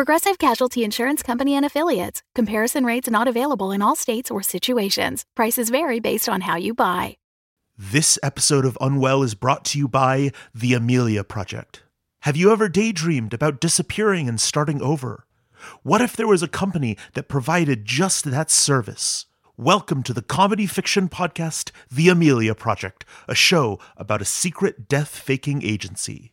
Progressive Casualty Insurance Company and Affiliates. Comparison rates not available in all states or situations. Prices vary based on how you buy. This episode of Unwell is brought to you by The Amelia Project. Have you ever daydreamed about disappearing and starting over? What if there was a company that provided just that service? Welcome to the comedy fiction podcast, The Amelia Project, a show about a secret death faking agency.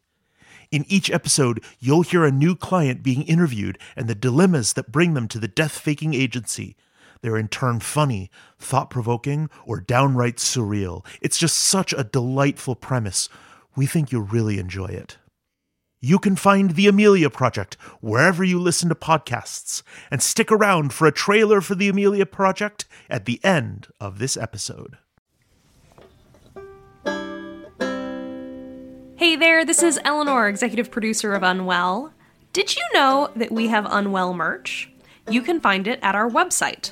In each episode, you'll hear a new client being interviewed and the dilemmas that bring them to the death faking agency. They're in turn funny, thought provoking, or downright surreal. It's just such a delightful premise. We think you'll really enjoy it. You can find The Amelia Project wherever you listen to podcasts, and stick around for a trailer for The Amelia Project at the end of this episode. There, this is Eleanor, executive producer of Unwell. Did you know that we have Unwell merch? You can find it at our website.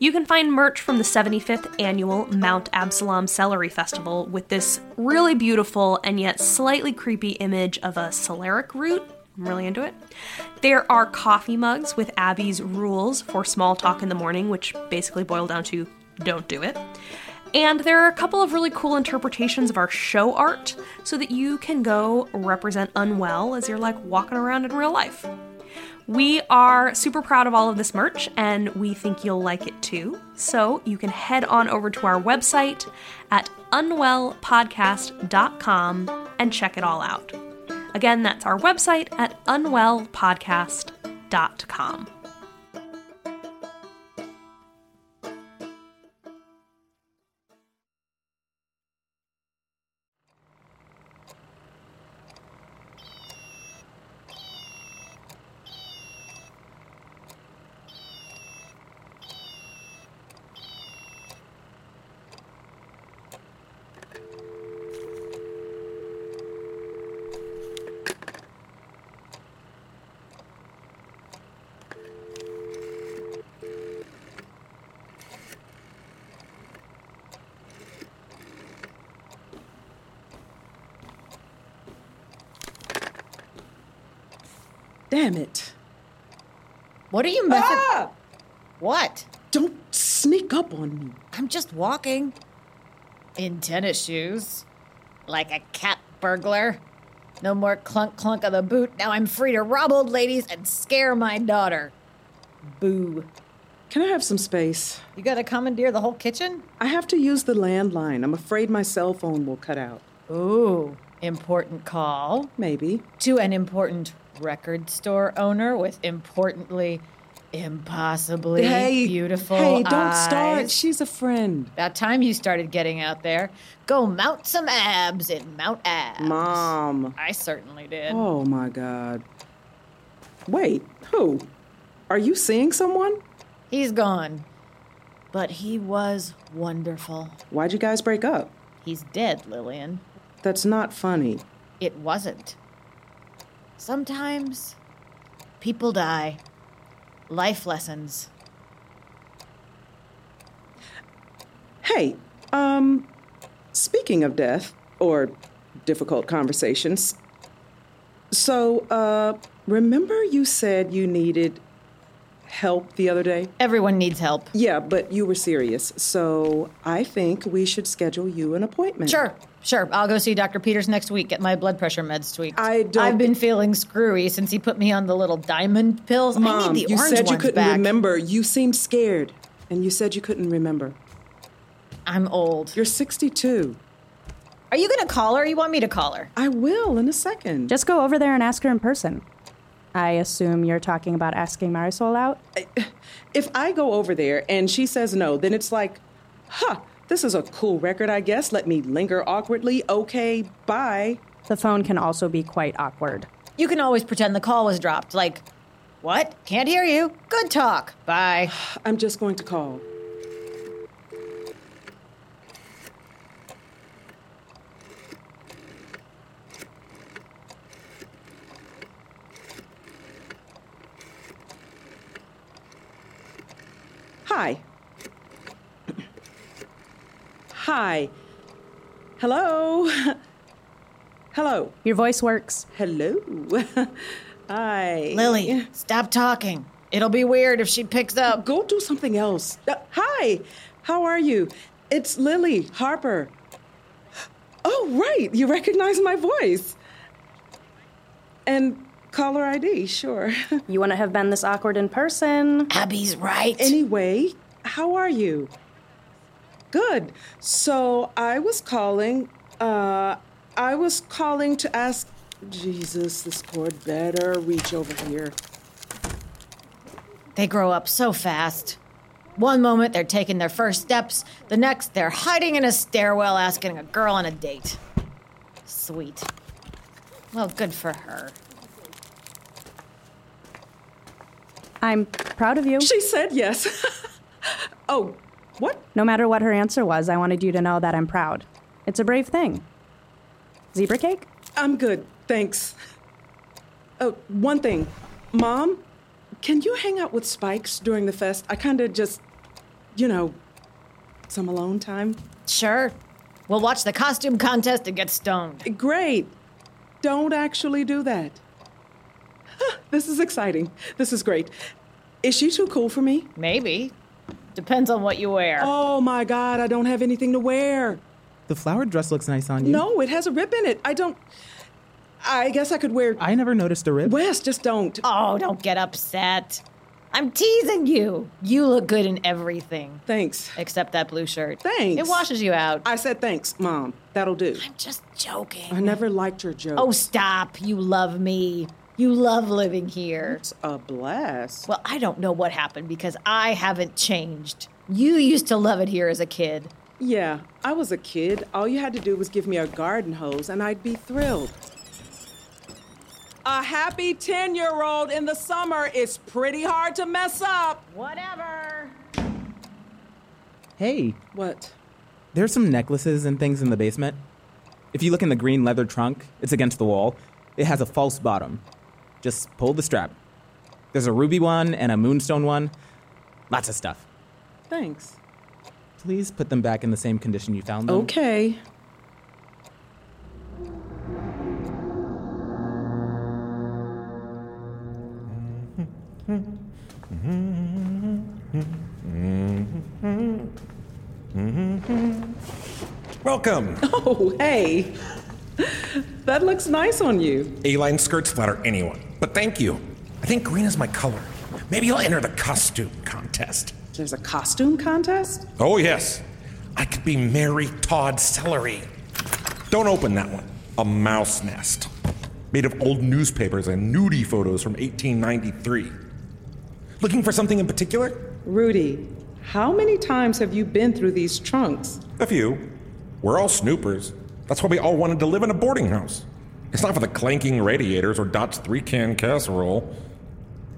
You can find merch from the 75th annual Mount Absalom Celery Festival with this really beautiful and yet slightly creepy image of a celeriac root. I'm really into it. There are coffee mugs with Abbie's rules for small talk in the morning, which basically boil down to don't do it. And there are a couple of really cool interpretations of our show art so that you can go represent Unwell as you're like walking around in real life. We are super proud of all of this merch and we think you'll like it too. So you can head on over to our website at unwellpodcast.com and check it all out. Again, that's our website at unwellpodcast.com. Damn it. What are you messing? Ah! What? Don't sneak up on me. I'm just walking. In tennis shoes. Like a cat burglar. No more clunk clunk of the boot. Now I'm free to rob old ladies and scare my daughter. Boo. Can I have some space? You gotta commandeer the whole kitchen? I have to use the landline. I'm afraid my cell phone will cut out. Ooh, important call. Maybe. To an important record store owner with importantly, impossibly hey, beautiful Hey, don't eyes. start. She's a friend. That time you started getting out there. Go mount some abs in Mount Abs. Mom. I certainly did. Oh my God. Wait, who? Are you seeing someone? He's gone. But he was wonderful. Why'd you guys break up? He's dead, Lillian. That's not funny. It wasn't. Sometimes people die. Life lessons. Hey, um, speaking of death or difficult conversations, so, uh, remember you said you needed help the other day? Everyone needs help. Yeah, but you were serious. So, I think we should schedule you an appointment. Sure, sure. I'll go see Dr. Peters next week, get my blood pressure meds tweaked. I don't I've been feeling screwy since he put me on the little diamond pills. I Mom, need the you orange said you couldn't back. remember. You seemed scared. And you said you couldn't remember. I'm old. You're 62. Are you gonna call her? Or you want me to call her? I will in a second. Just go over there and ask her in person. I assume you're talking about asking Marisol out? If I go over there and she says no, then it's like, huh, this is a cool record, I guess. Let me linger awkwardly. Okay, bye. The phone can also be quite awkward. You can always pretend the call was dropped. Like, what? Can't hear you. Good talk. Bye. I'm just going to call. Hi. Hi. Hello. Hello. Your voice works. Hello. Hi. Lily, stop talking. It'll be weird if she picks up. Go do something else. Uh, hi. How are you? It's Lily Harper. Oh, right. You recognize my voice. And caller ID, sure. You wouldn't have been this awkward in person. Abbie's right. anyway, how are you? Good. So I was calling. Uh, I was calling to ask. Jesus, this cord better reach over here. They grow up so fast. One moment they're taking their first steps, the next they're hiding in a stairwell asking a girl on a date. Sweet. Well, good for her. I'm proud of you. She said yes. oh, what? No matter what her answer was, I wanted you to know that I'm proud. It's a brave thing. Zebra cake? I'm good, thanks. Oh, one thing. Mom, can you hang out with Spikes during the fest? I kind of just, you know, some alone time. Sure. We'll watch the costume contest and get stoned. Great. Don't actually do that. Huh, This is exciting. This is great. Is she too cool for me? Maybe. Depends on what you wear. Oh my God, I don't have anything to wear. The flowered dress looks nice on you. No, it has a rip in it. I don't. I guess I could wear. I never noticed a rib. Wes, just don't. Oh, don't get upset. I'm teasing you. You look good in everything. Thanks. Except that blue shirt. Thanks. It washes you out. I said thanks, Mom. That'll do. I'm just joking. I never liked your jokes. Oh, stop. You love me. You love living here. It's a blast. Well, I don't know what happened because I haven't changed. You used to love it here as a kid. Yeah, I was a kid. All you had to do was give me a garden hose and I'd be thrilled. A happy 10 year old in the summer is pretty hard to mess up. Whatever. Hey, What? there's some necklaces and things in the basement. If you look in the green leather trunk, it's against the wall. It has a false bottom. Just pull the strap. There's a ruby one and a moonstone one. Lots of stuff. Thanks. Please put them back in the same condition you found them. Okay. Welcome. Oh, hey. That looks nice on you. A-line skirts flatter anyone, but thank you. I think green is my color. Maybe I'll enter the costume contest. There's a costume contest? Oh, yes. I could be Mary Todd Celery. Don't open that one. A mouse nest. Made of old newspapers and nudie photos from 1893. Looking for something in particular? Rudy, how many times have you been through these trunks? A few. We're all snoopers. That's why we all wanted to live in a boarding house. It's not for the clanking radiators or Dot's three can casserole.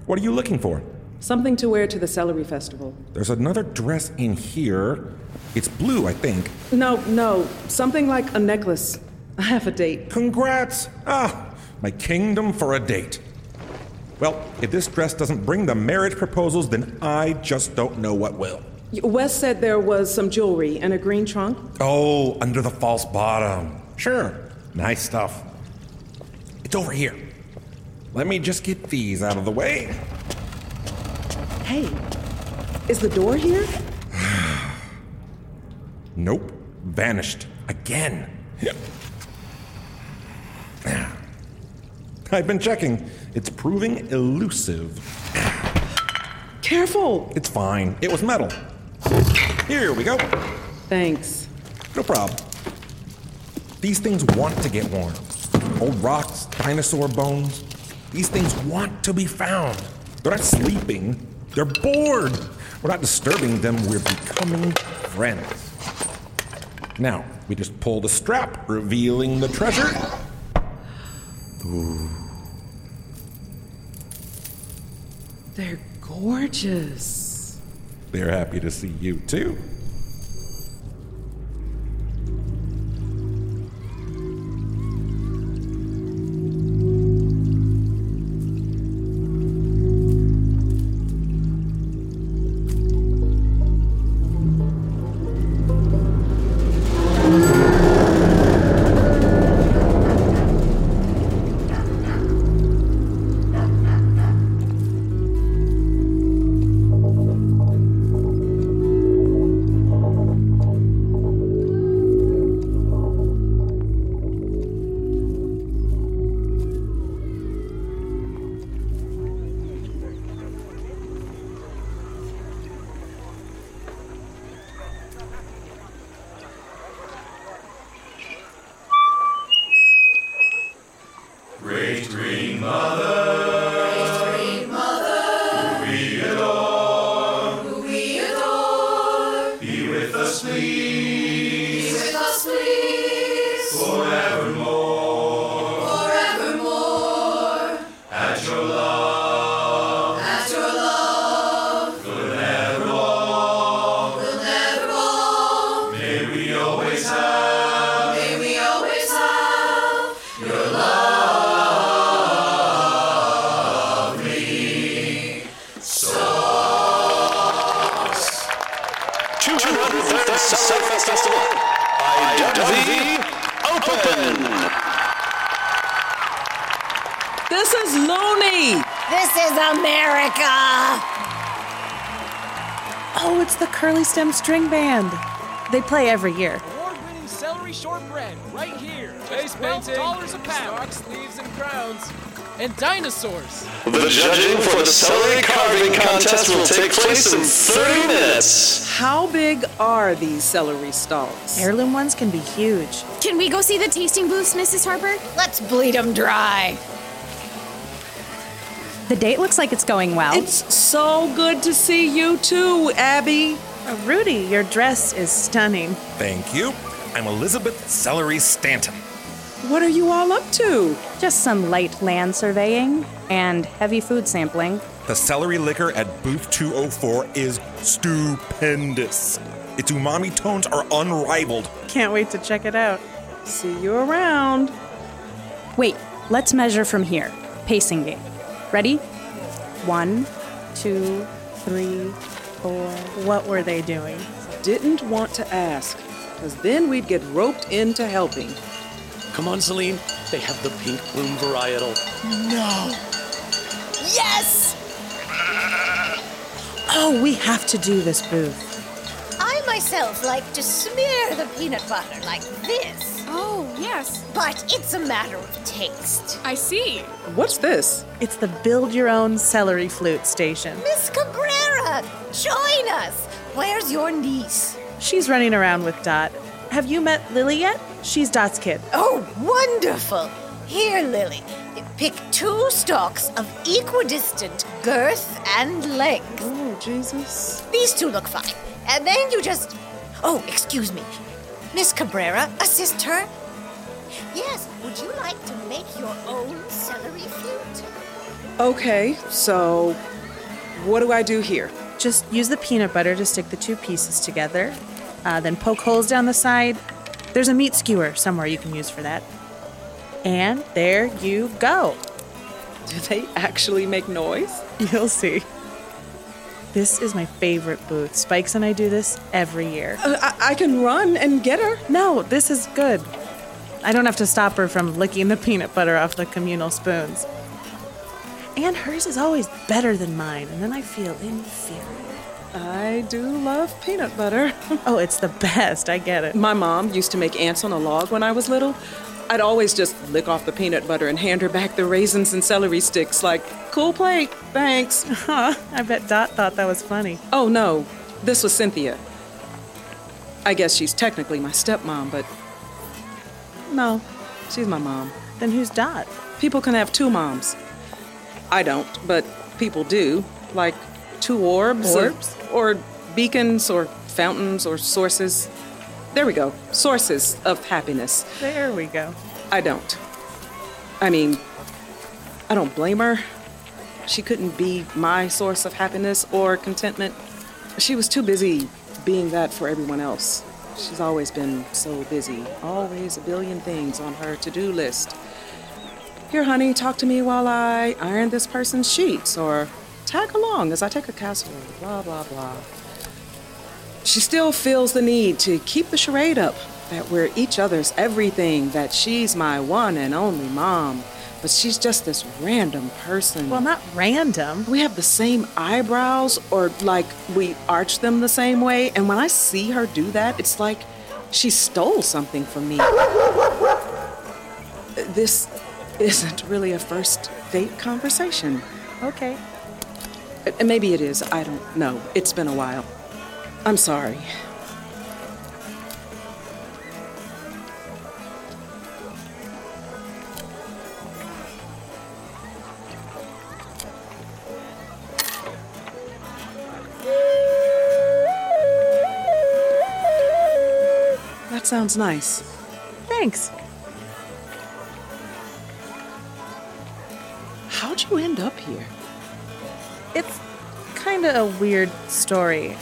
What are you looking for? Something to wear to the Celery Festival. There's another dress in here. It's blue, I think. No, no, something like a necklace. I have a date. Congrats! Ah, my kingdom for a date. Well, if this dress doesn't bring the marriage proposals, then I just don't know what will. Wes said there was some jewelry and a green trunk. Oh, under the false bottom. Sure, nice stuff. It's over here. Let me just get these out of the way. Hey, is the door here? Nope, vanished again. I've been checking. It's proving elusive. Careful! It's fine. It was metal. Here we go. Thanks. No problem. These things want to get worn. Old rocks, dinosaur bones. These things want to be found. They're not sleeping, they're bored. We're not disturbing them, we're becoming friends. Now, we just pull the strap, revealing the treasure. Ooh. They're gorgeous. They're happy to see you, too. Curly Stem String Band. They play every year. Award-winning celery shortbread right here. Face painting, dollars a pound. Stocks, leaves, and crowns. And dinosaurs. The judging for the celery carving contest will take place in 30 minutes. How big are these celery stalks? Heirloom ones can be huge. Can we go see the tasting booths, Mrs. Harper? Let's bleed them dry. The date looks like it's going well. It's so good to see you too, Abbie. Uh, Rudy, your dress is stunning. Thank you. I'm Elizabeth Celery Stanton. What are you all up to? Just some light land surveying and heavy food sampling. The celery liquor at booth 204 is stupendous. Its umami tones are unrivaled. Can't wait to check it out. See you around. Wait, let's measure from here. Pacing game. Ready? One, two, three, four. What were they doing? Didn't want to ask, because then we'd get roped into helping. Come on, Selene. They have the pink bloom varietal. No. Yes! Oh, we have to do this booth. I myself like to smear the peanut butter like this. Oh, yes. But it's a matter of taste. I see. What's this? It's the build your own celery flute station. Miss Cabrera, Uh, join us. Where's your niece? She's running around with Dot. Have you met Lily yet? She's Dot's kid. Oh, wonderful. Here, Lily, pick two stalks of equidistant girth and length. Oh, Jesus. These two look fine. And then you just. Oh, excuse me. Miss Cabrera, assist her. Yes, would you like to make your own celery flute? Okay, so what do I do here? Just use the peanut butter to stick the two pieces together. Uh, then poke holes down the side. There's a meat skewer somewhere you can use for that. And there you go. Do they actually make noise? You'll see. This is my favorite booth. Spikes and I do this every year. Uh, I-, I can run and get her. No, this is good. I don't have to stop her from licking the peanut butter off the communal spoons. And hers is always better than mine, and then I feel inferior. I do love peanut butter. oh, it's the best. I get it. My mom used to make ants on a log when I was little. I'd always just lick off the peanut butter and hand her back the raisins and celery sticks, like, cool plate, thanks. Huh, I bet Dot thought that was funny. Oh, no, this was Cynthia. I guess she's technically my stepmom, but no, she's my mom. Then who's Dot? People can have two moms. I don't, but people do. Like two orbs. Orbs? Or, or beacons or fountains or sources. There we go. Sources of happiness. There we go. I don't. I mean, I don't blame her. She couldn't be my source of happiness or contentment. She was too busy being that for everyone else. She's always been so busy, always a billion things on her to do list. Here, honey, talk to me while I iron this person's sheets, or tag along as I take a casserole, blah, blah, blah. She still feels the need to keep the charade up that we're each other's everything, that she's my one and only mom. But she's just this random person. Well, not random. We have the same eyebrows, or like we arch them the same way. And when I see her do that, it's like she stole something from me. This isn't really a first date conversation. Okay. And maybe it is. I don't know. It's been a while. I'm sorry. That sounds nice. Thanks. You end up here? It's kind of a weird story.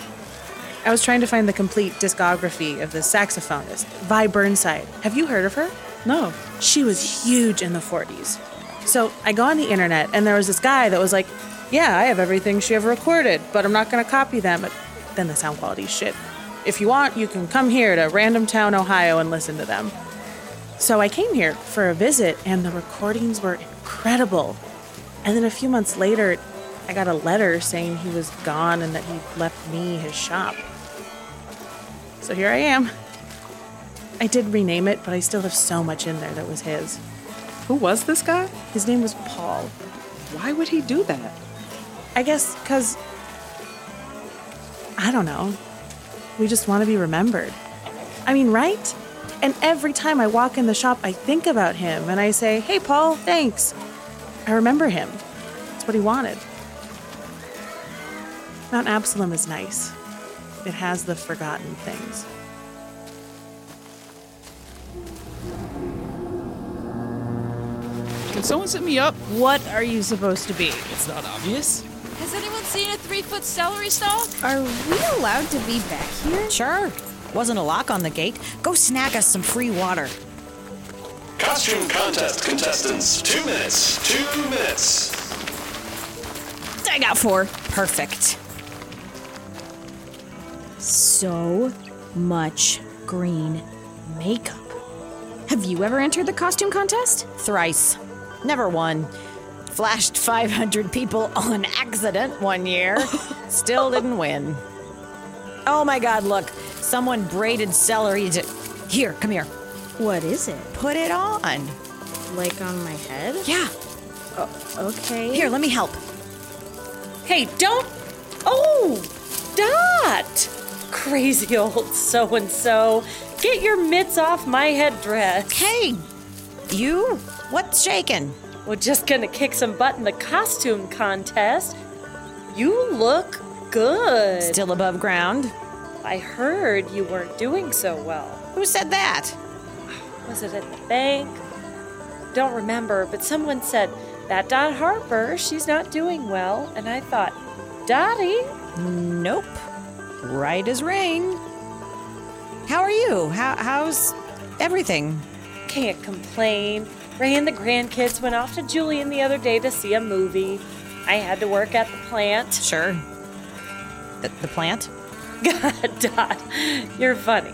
I was trying to find the complete discography of the saxophonist, Vi Burnside. Have you heard of her? No. She was huge in the 40s. So I go on the internet, and there was this guy that was like, Yeah, I have everything she ever recorded, but I'm not going to copy them. But then the sound quality's shit. If you want, you can come here to Random Town, Ohio, and listen to them. So I came here for a visit, and the recordings were incredible. And then a few months later, I got a letter saying he was gone and that he left me his shop. So here I am. I did rename it, but I still have so much in there that was his. Who was this guy? His name was Paul. Why would he do that? I guess because. I don't know. We just want to be remembered. I mean, right? And every time I walk in the shop, I think about him and I say, Hey, Paul, thanks. I remember him. That's what he wanted. Mount Absalom is nice, it has the forgotten things. Can someone set me up? What are you supposed to be? It's not obvious. Has anyone seen a three foot celery stalk? Are we allowed to be back here? Sure. Wasn't a lock on the gate. Go snag us some free water. Costume contest contestants. Two minutes. Two minutes. I got four. Perfect. So much green makeup. Have you ever entered the costume contest? Thrice. Never won. Flashed 500 people on accident one year. Still didn't win. Oh my god, look. Someone braided celery to. Here, come here. What is it? Put it on. Like on my head? Yeah. Oh, okay. Here, let me help. Hey, don't. Oh, Dot! Crazy old so and so. Get your mitts off my headdress. Hey, you? What's shaking? We're just gonna kick some butt in the costume contest. You look good. Still above ground? I heard you weren't doing so well. Who said that? Was it at the bank? Don't remember, but someone said, that Dot Harper, she's not doing well. And I thought, Dottie? Nope. Right as rain. How are you? How, how's everything? Can't complain. Ray and the grandkids went off to Julian the other day to see a movie. I had to work at the plant. Sure. The, the plant? God, Dot, you're funny.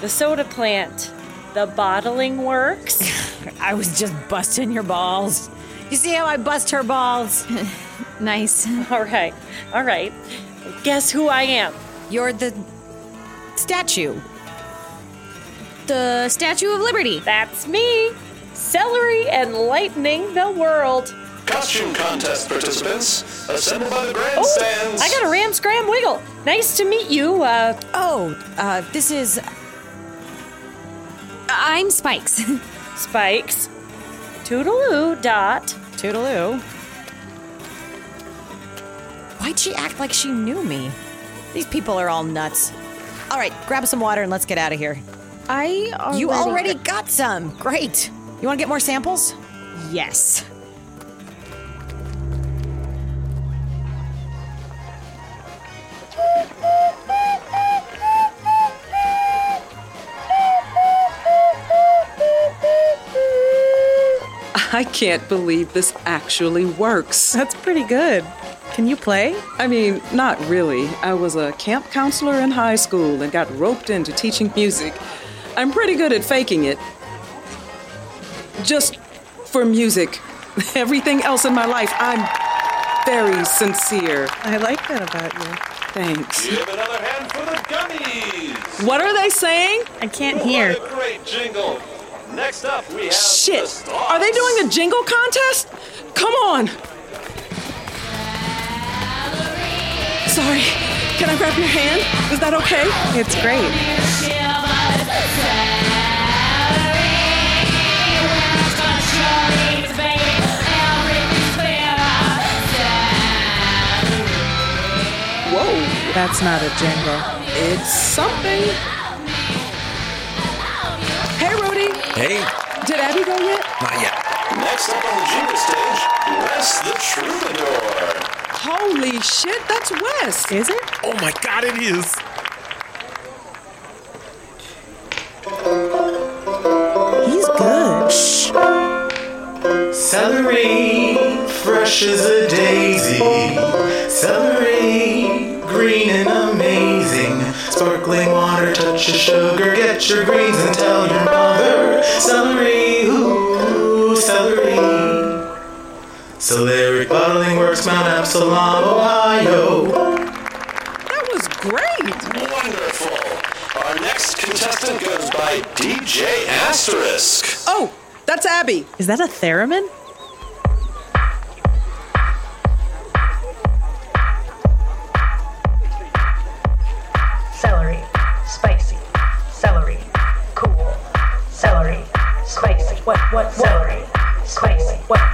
The soda plant, the bottling works. I was just busting your balls. You see how I bust her balls? nice. All right, all right. Guess who I am? You're the statue. The Statue of Liberty. That's me. Celery enlightening the world. Costume contest participants, assemble by the grandstands. Oh. I got a ram scram wiggle. Nice to meet you. Uh, oh, uh, this is. I'm Spikes. Spikes. Toodaloo, Dot. Toodaloo. Why'd she act like she knew me? These people are all nuts. All right, grab some water and let's get out of here. I already You already got some. Great. You want to get more samples? Yes. I can't believe this actually works. That's pretty good. Can you play? I mean, not really. I was a camp counselor in high school and got roped into teaching music. I'm pretty good at faking it. Just for music. Everything else in my life, I'm very sincere. I like that about you. Thanks. Give another hand for the gummies. What are they saying? I can't hear. What a great jingle. Next up, we have Shit! Stars. Are they doing a jingle contest? Come on! Sorry, can I grab your hand? Is that okay? It's great. Whoa, That's not a jingle. it's something. Hey, Did Abbie go yet? not yet. Next up on the junior stage, Wes the Troubadour. Holy shit, that's Wes. Is it? Oh my god, it is. He's good. Celery, fresh as a daisy. Celery, green and amazing. Sparkling water, touch of sugar. Get your greens and tell your mother. Celery, ooh, celery. Celery Bottling Works, Mount Absalom, Ohio. That was great. Wonderful. Our next contestant goes by DJ Asterisk. Oh, that's Abbie. Is that a theremin?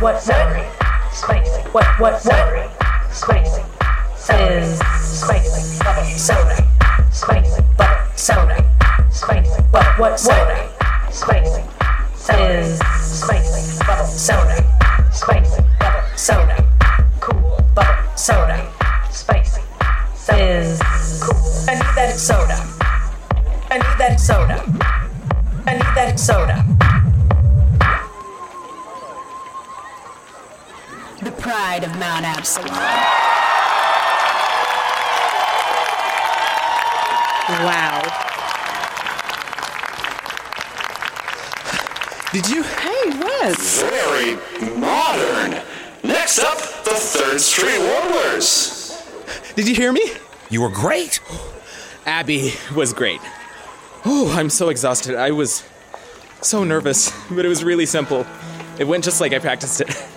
What what celery? Spicy. What what celery? Spicy. Celery, spicy. Bubble celery, spicy. Bubble celery, spicy. What what celery? Spicy. Celery, spicy. Bubble celery, spicy. Bubble celery, cool. Bubble celery, spicy. Celery, cool. I need that soda. I need that soda. I need that soda. Pride of Mount Absalom. Wow. Did you? Hey, Wes. Very modern. Next up, the Third Street Warblers. Did you hear me? You were great. Abbie was great. Oh, I'm so exhausted. I was so nervous, but it was really simple. It went just like I practiced it.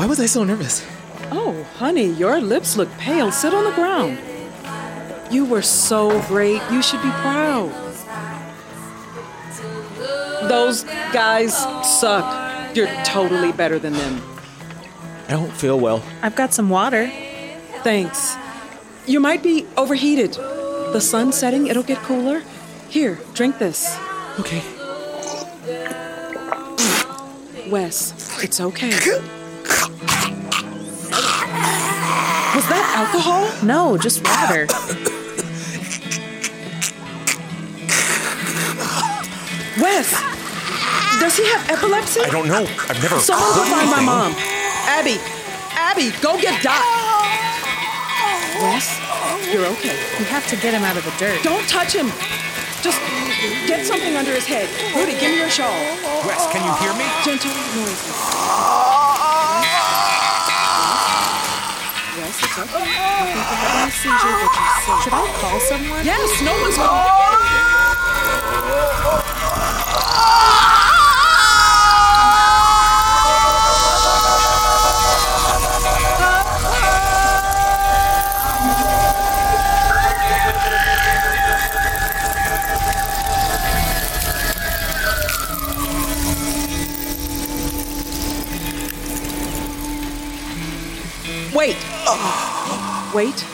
Why was I so nervous? Oh, honey, your lips look pale. Sit on the ground. You were so great. You should be proud. Those guys suck. You're totally better than them. I don't feel well. I've got some water. Thanks. You might be overheated. The sun's setting, it'll get cooler. Here, drink this. Okay. Wes, it's okay. Was that alcohol? No, just water. Wes, does he have epilepsy? I don't know. I've never Someone go find my mom. Abbie, Abbie, go get Dot. Wes, you're okay. We have to get him out of the dirt. Don't touch him. Just get something under his head. Rudy, give me your shawl. Wes, can you hear me? Gentle noises. Should I call someone? Yes, no one's calling. Oh! Wait. Oh. Wait.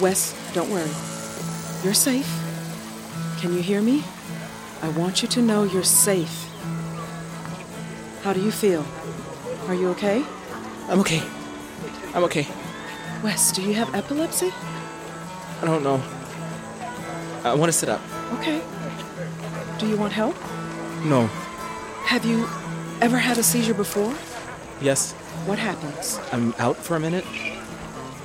Wes, don't worry. You're safe. Can you hear me? I want you to know you're safe. How do you feel? Are you okay? I'm okay. I'm okay. Wes, do you have epilepsy? I don't know. I want to sit up. Okay. Do you want help? No. Have you ever had a seizure before? Yes. What happens? I'm out for a minute.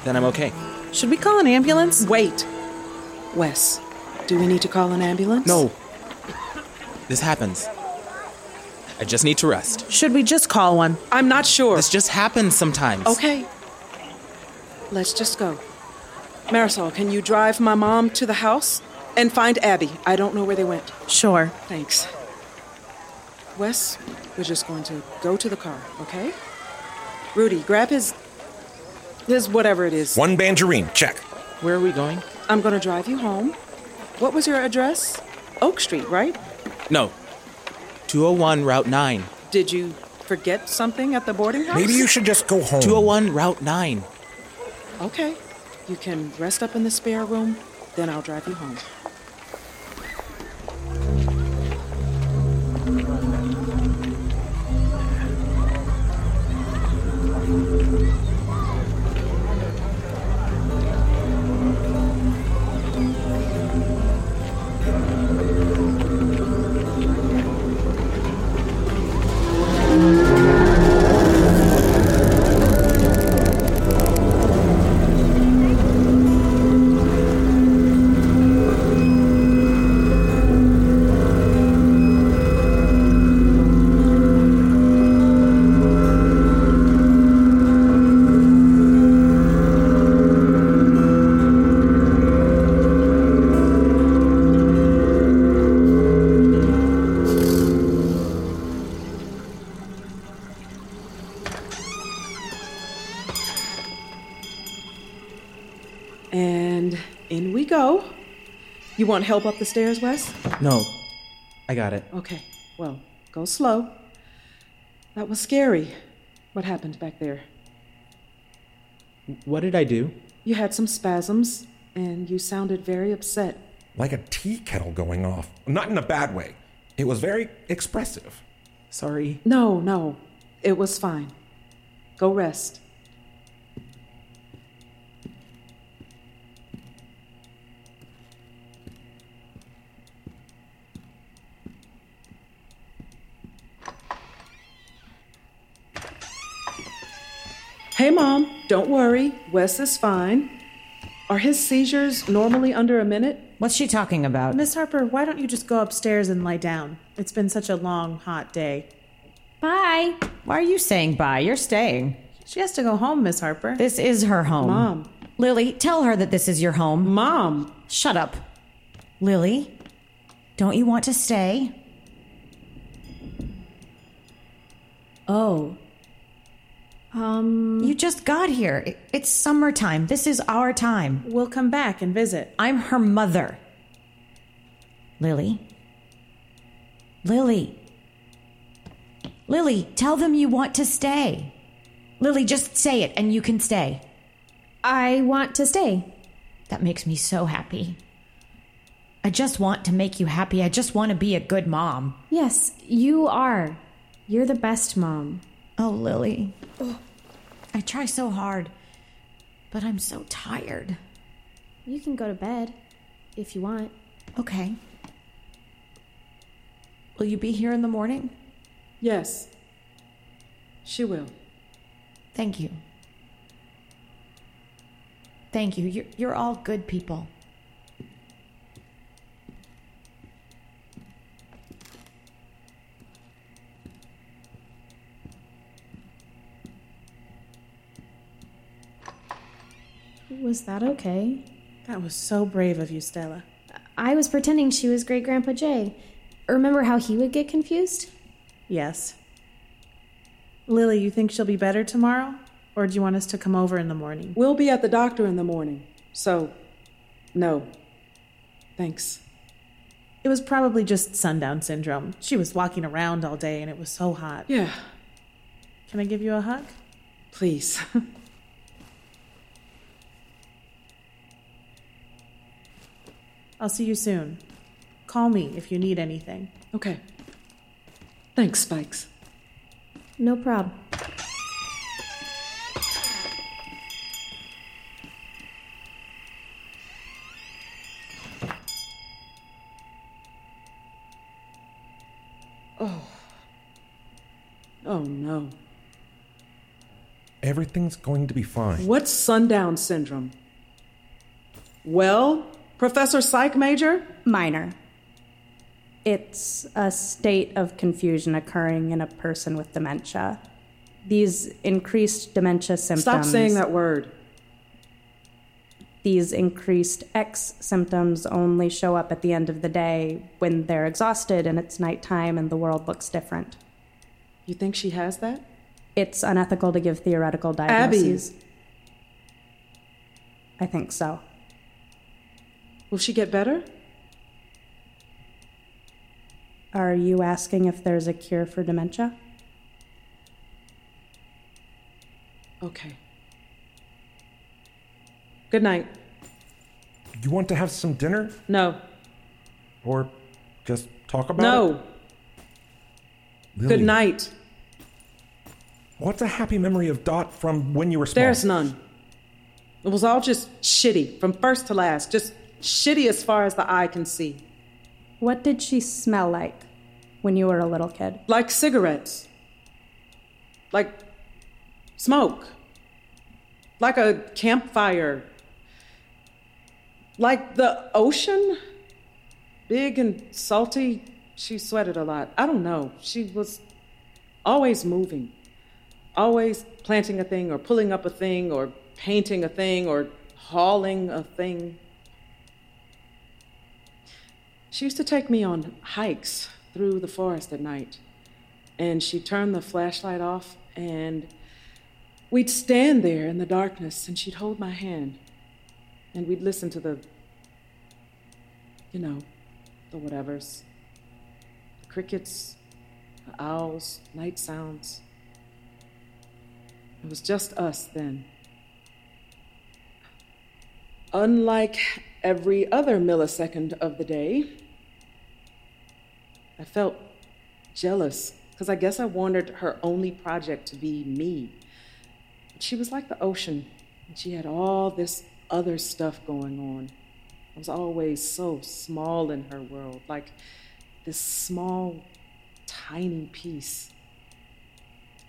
Then I'm okay. Should we call an ambulance? Wait. Wes, do we need to call an ambulance? No. This happens. I just need to rest. Should we just call one? I'm not sure. This just happens sometimes. Okay. Let's just go. Marisol, can you drive my mom to the house and find Abbie? I don't know where they went. Sure. Thanks. Wes, we're just going to go to the car, okay? Rudy, grab his. His whatever it is. One banjeaurine, check. Where are we going? I'm going to drive you home. What was your address? Oak Street, right? No. 201 Route 9. Did you forget something at the boarding house? Maybe you should just go home. 201 Route 9. Okay. You can rest up in the spare room, then I'll drive you home. Want help up the stairs, Wes? No, I got it. Okay, well, go slow. That was scary. What happened back there? What did I do? You had some spasms, and you sounded very upset. Like a tea kettle going off. Not in a bad way. It was very expressive. Sorry. No, no, it was fine. Go rest. Mom, don't worry. Wes is fine. Are his seizures normally under a minute? What's she talking about? Miss Harper, why don't you just go upstairs and lie down? It's been such a long, hot day. Bye. Why are you saying bye? You're staying. She has to go home, Miss Harper. This is her home. Mom. Lily, tell her that this is your home. Mom. Shut up. Lily, don't you want to stay? Oh. Um. You just got here. It- It's summertime. This is our time. We'll come back and visit. I'm her mother. Lily. Lily. Lily, tell them you want to stay. Lily, just say it and you can stay. I want to stay. That makes me so happy. I just want to make you happy. I just want to be a good mom. Yes, you are. You're the best mom. Oh, Lily. I try so hard, but I'm so tired. You can go to bed if you want. Okay. Will you be here in the morning? Yes. She will. Thank you. Thank you. You're, you're all good people. Was that okay? That was so brave of you, Stella. I was pretending she was Great Grandpa Jay. Remember how he would get confused? Yes. Lily, you think she'll be better tomorrow? Or do you want us to come over in the morning? We'll be at the doctor in the morning. So, no. Thanks. It was probably just sundown syndrome. She was walking around all day and it was so hot. Yeah, Can I give you a hug? please. I'll see you soon. Call me if you need anything. okay. Thanks, Spikes. No problem. Oh. Oh no. Everything's going to be fine. What's sundown syndrome? Well, Professor Psych Major? Minor. It's a state of confusion occurring in a person with dementia. These increased dementia symptoms. Stop saying that word. These increased X symptoms only show up at the end of the day when they're exhausted and it's nighttime and the world looks different. You think she has that? It's unethical to give theoretical diagnoses. I think so. Will she get better? Are you asking if there's a cure for dementia? Okay. Good night. You want to have some dinner? No. Or just talk about it? No. Good night. What's a happy memory of Dot from when you were small? There's none. It was all just shitty from first to last, just shitty as far as the eye can see. What did she smell like when you were a little kid? Like cigarettes. Like smoke. Like a campfire. Like the ocean. Big and salty. She sweated a lot. I don't know. She was always moving. Always planting a thing or pulling up a thing or painting a thing or hauling a thing. She used to take me on hikes through the forest at night. And she'd turn the flashlight off, and we'd stand there in the darkness, and she'd hold my hand. And we'd listen to the, you know, the whatevers the crickets, the owls, night sounds. It was just us then. Unlike every other millisecond of the day, I felt jealous because I guess I wanted her only project to be me. But she was like the ocean, and she had all this other stuff going on. I was always so small in her world, like this small, tiny piece.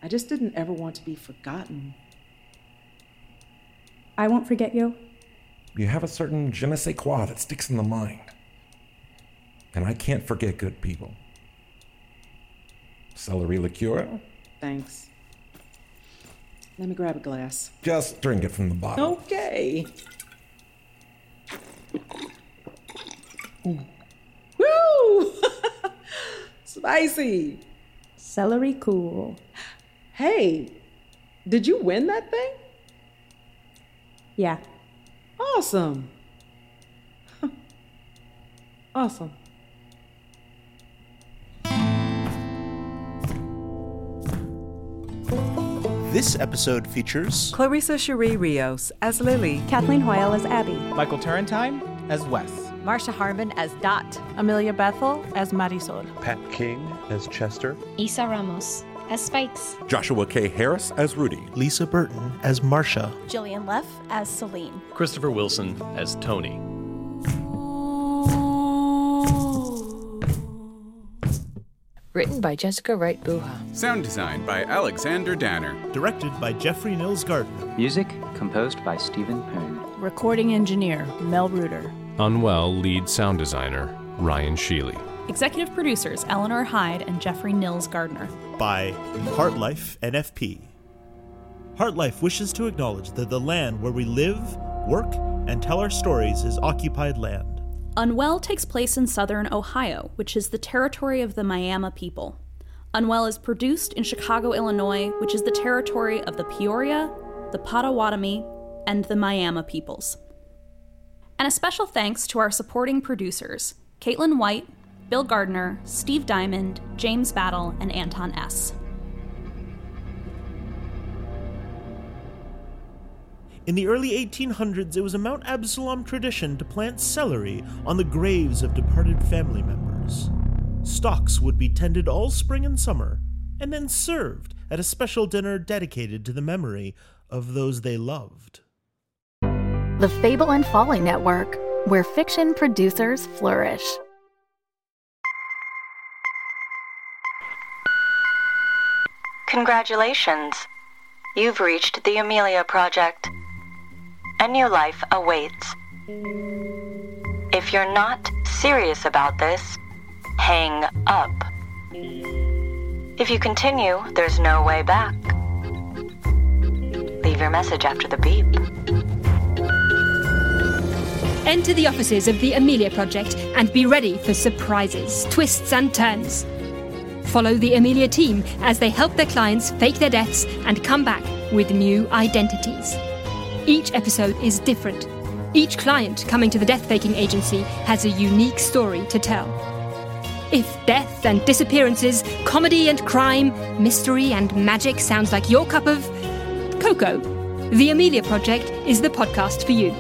I just didn't ever want to be forgotten. I won't forget you. You have a certain je ne sais quoi that sticks in the mind. And I can't forget good people. Celery liqueur? Thanks. Let me grab a glass. Just drink it from the bottle. Okay. Woo! Spicy. Celery cool. Hey, did you win that thing? Yeah. Awesome. awesome. This episode features Clarisa Cherie Rios as Lily, Kathleen Hoil as Abbie, Michael Turrentine as Wes, Marsha Harman as Dot, Amelia Bethel as Marisol, Pat King as Chester, Isa Ramos as Spikes, Joshua K. Harris as Rudy, Lisa Burton as Marsha, Jillian Leff as Selene, Christopher Wilson as Tony. Written by Jessica Wright Buha. Sound design by Alexander Danner. Directed by Jeffrey Nils Gardner. Music composed by Stephen Poon. Recording engineer Mel Ruder. Unwell lead sound designer Ryan Schile. Executive producers Eleanor Hyde and Jeffrey Nils Gardner. By HartLife NFP. HartLife wishes to acknowledge that the land where we live, work, and tell our stories is occupied land. Unwell takes place in southern Ohio, which is the territory of the Miami people. Unwell is produced in Chicago, Illinois, which is the territory of the Peoria, the Potawatomi, and the Miami peoples. And a special thanks to our supporting producers Caitlin White, Bill Gardner, Steve Diamond, James Battle, and Anton S. In the early 1800s, it was a Mount Absalom tradition to plant celery on the graves of departed family members. Stalks would be tended all spring and summer, and then served at a special dinner dedicated to the memory of those they loved. The Fable and Folly Network, where fiction producers flourish. Congratulations. You've reached the Amelia Project. A new life awaits. If you're not serious about this, hang up. If you continue, there's no way back. Leave your message after the beep. Enter the offices of the Amelia Project and be ready for surprises, twists, and turns. Follow the Amelia team as they help their clients fake their deaths and come back with new identities. Each episode is different. Each client coming to the death faking agency has a unique story to tell. If death and disappearances, comedy and crime, mystery and magic sounds like your cup of cocoa, The Amelia Project is the podcast for you.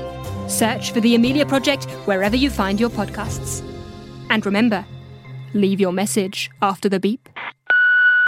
Search for The Amelia Project wherever you find your podcasts. And remember, leave your message after the beep.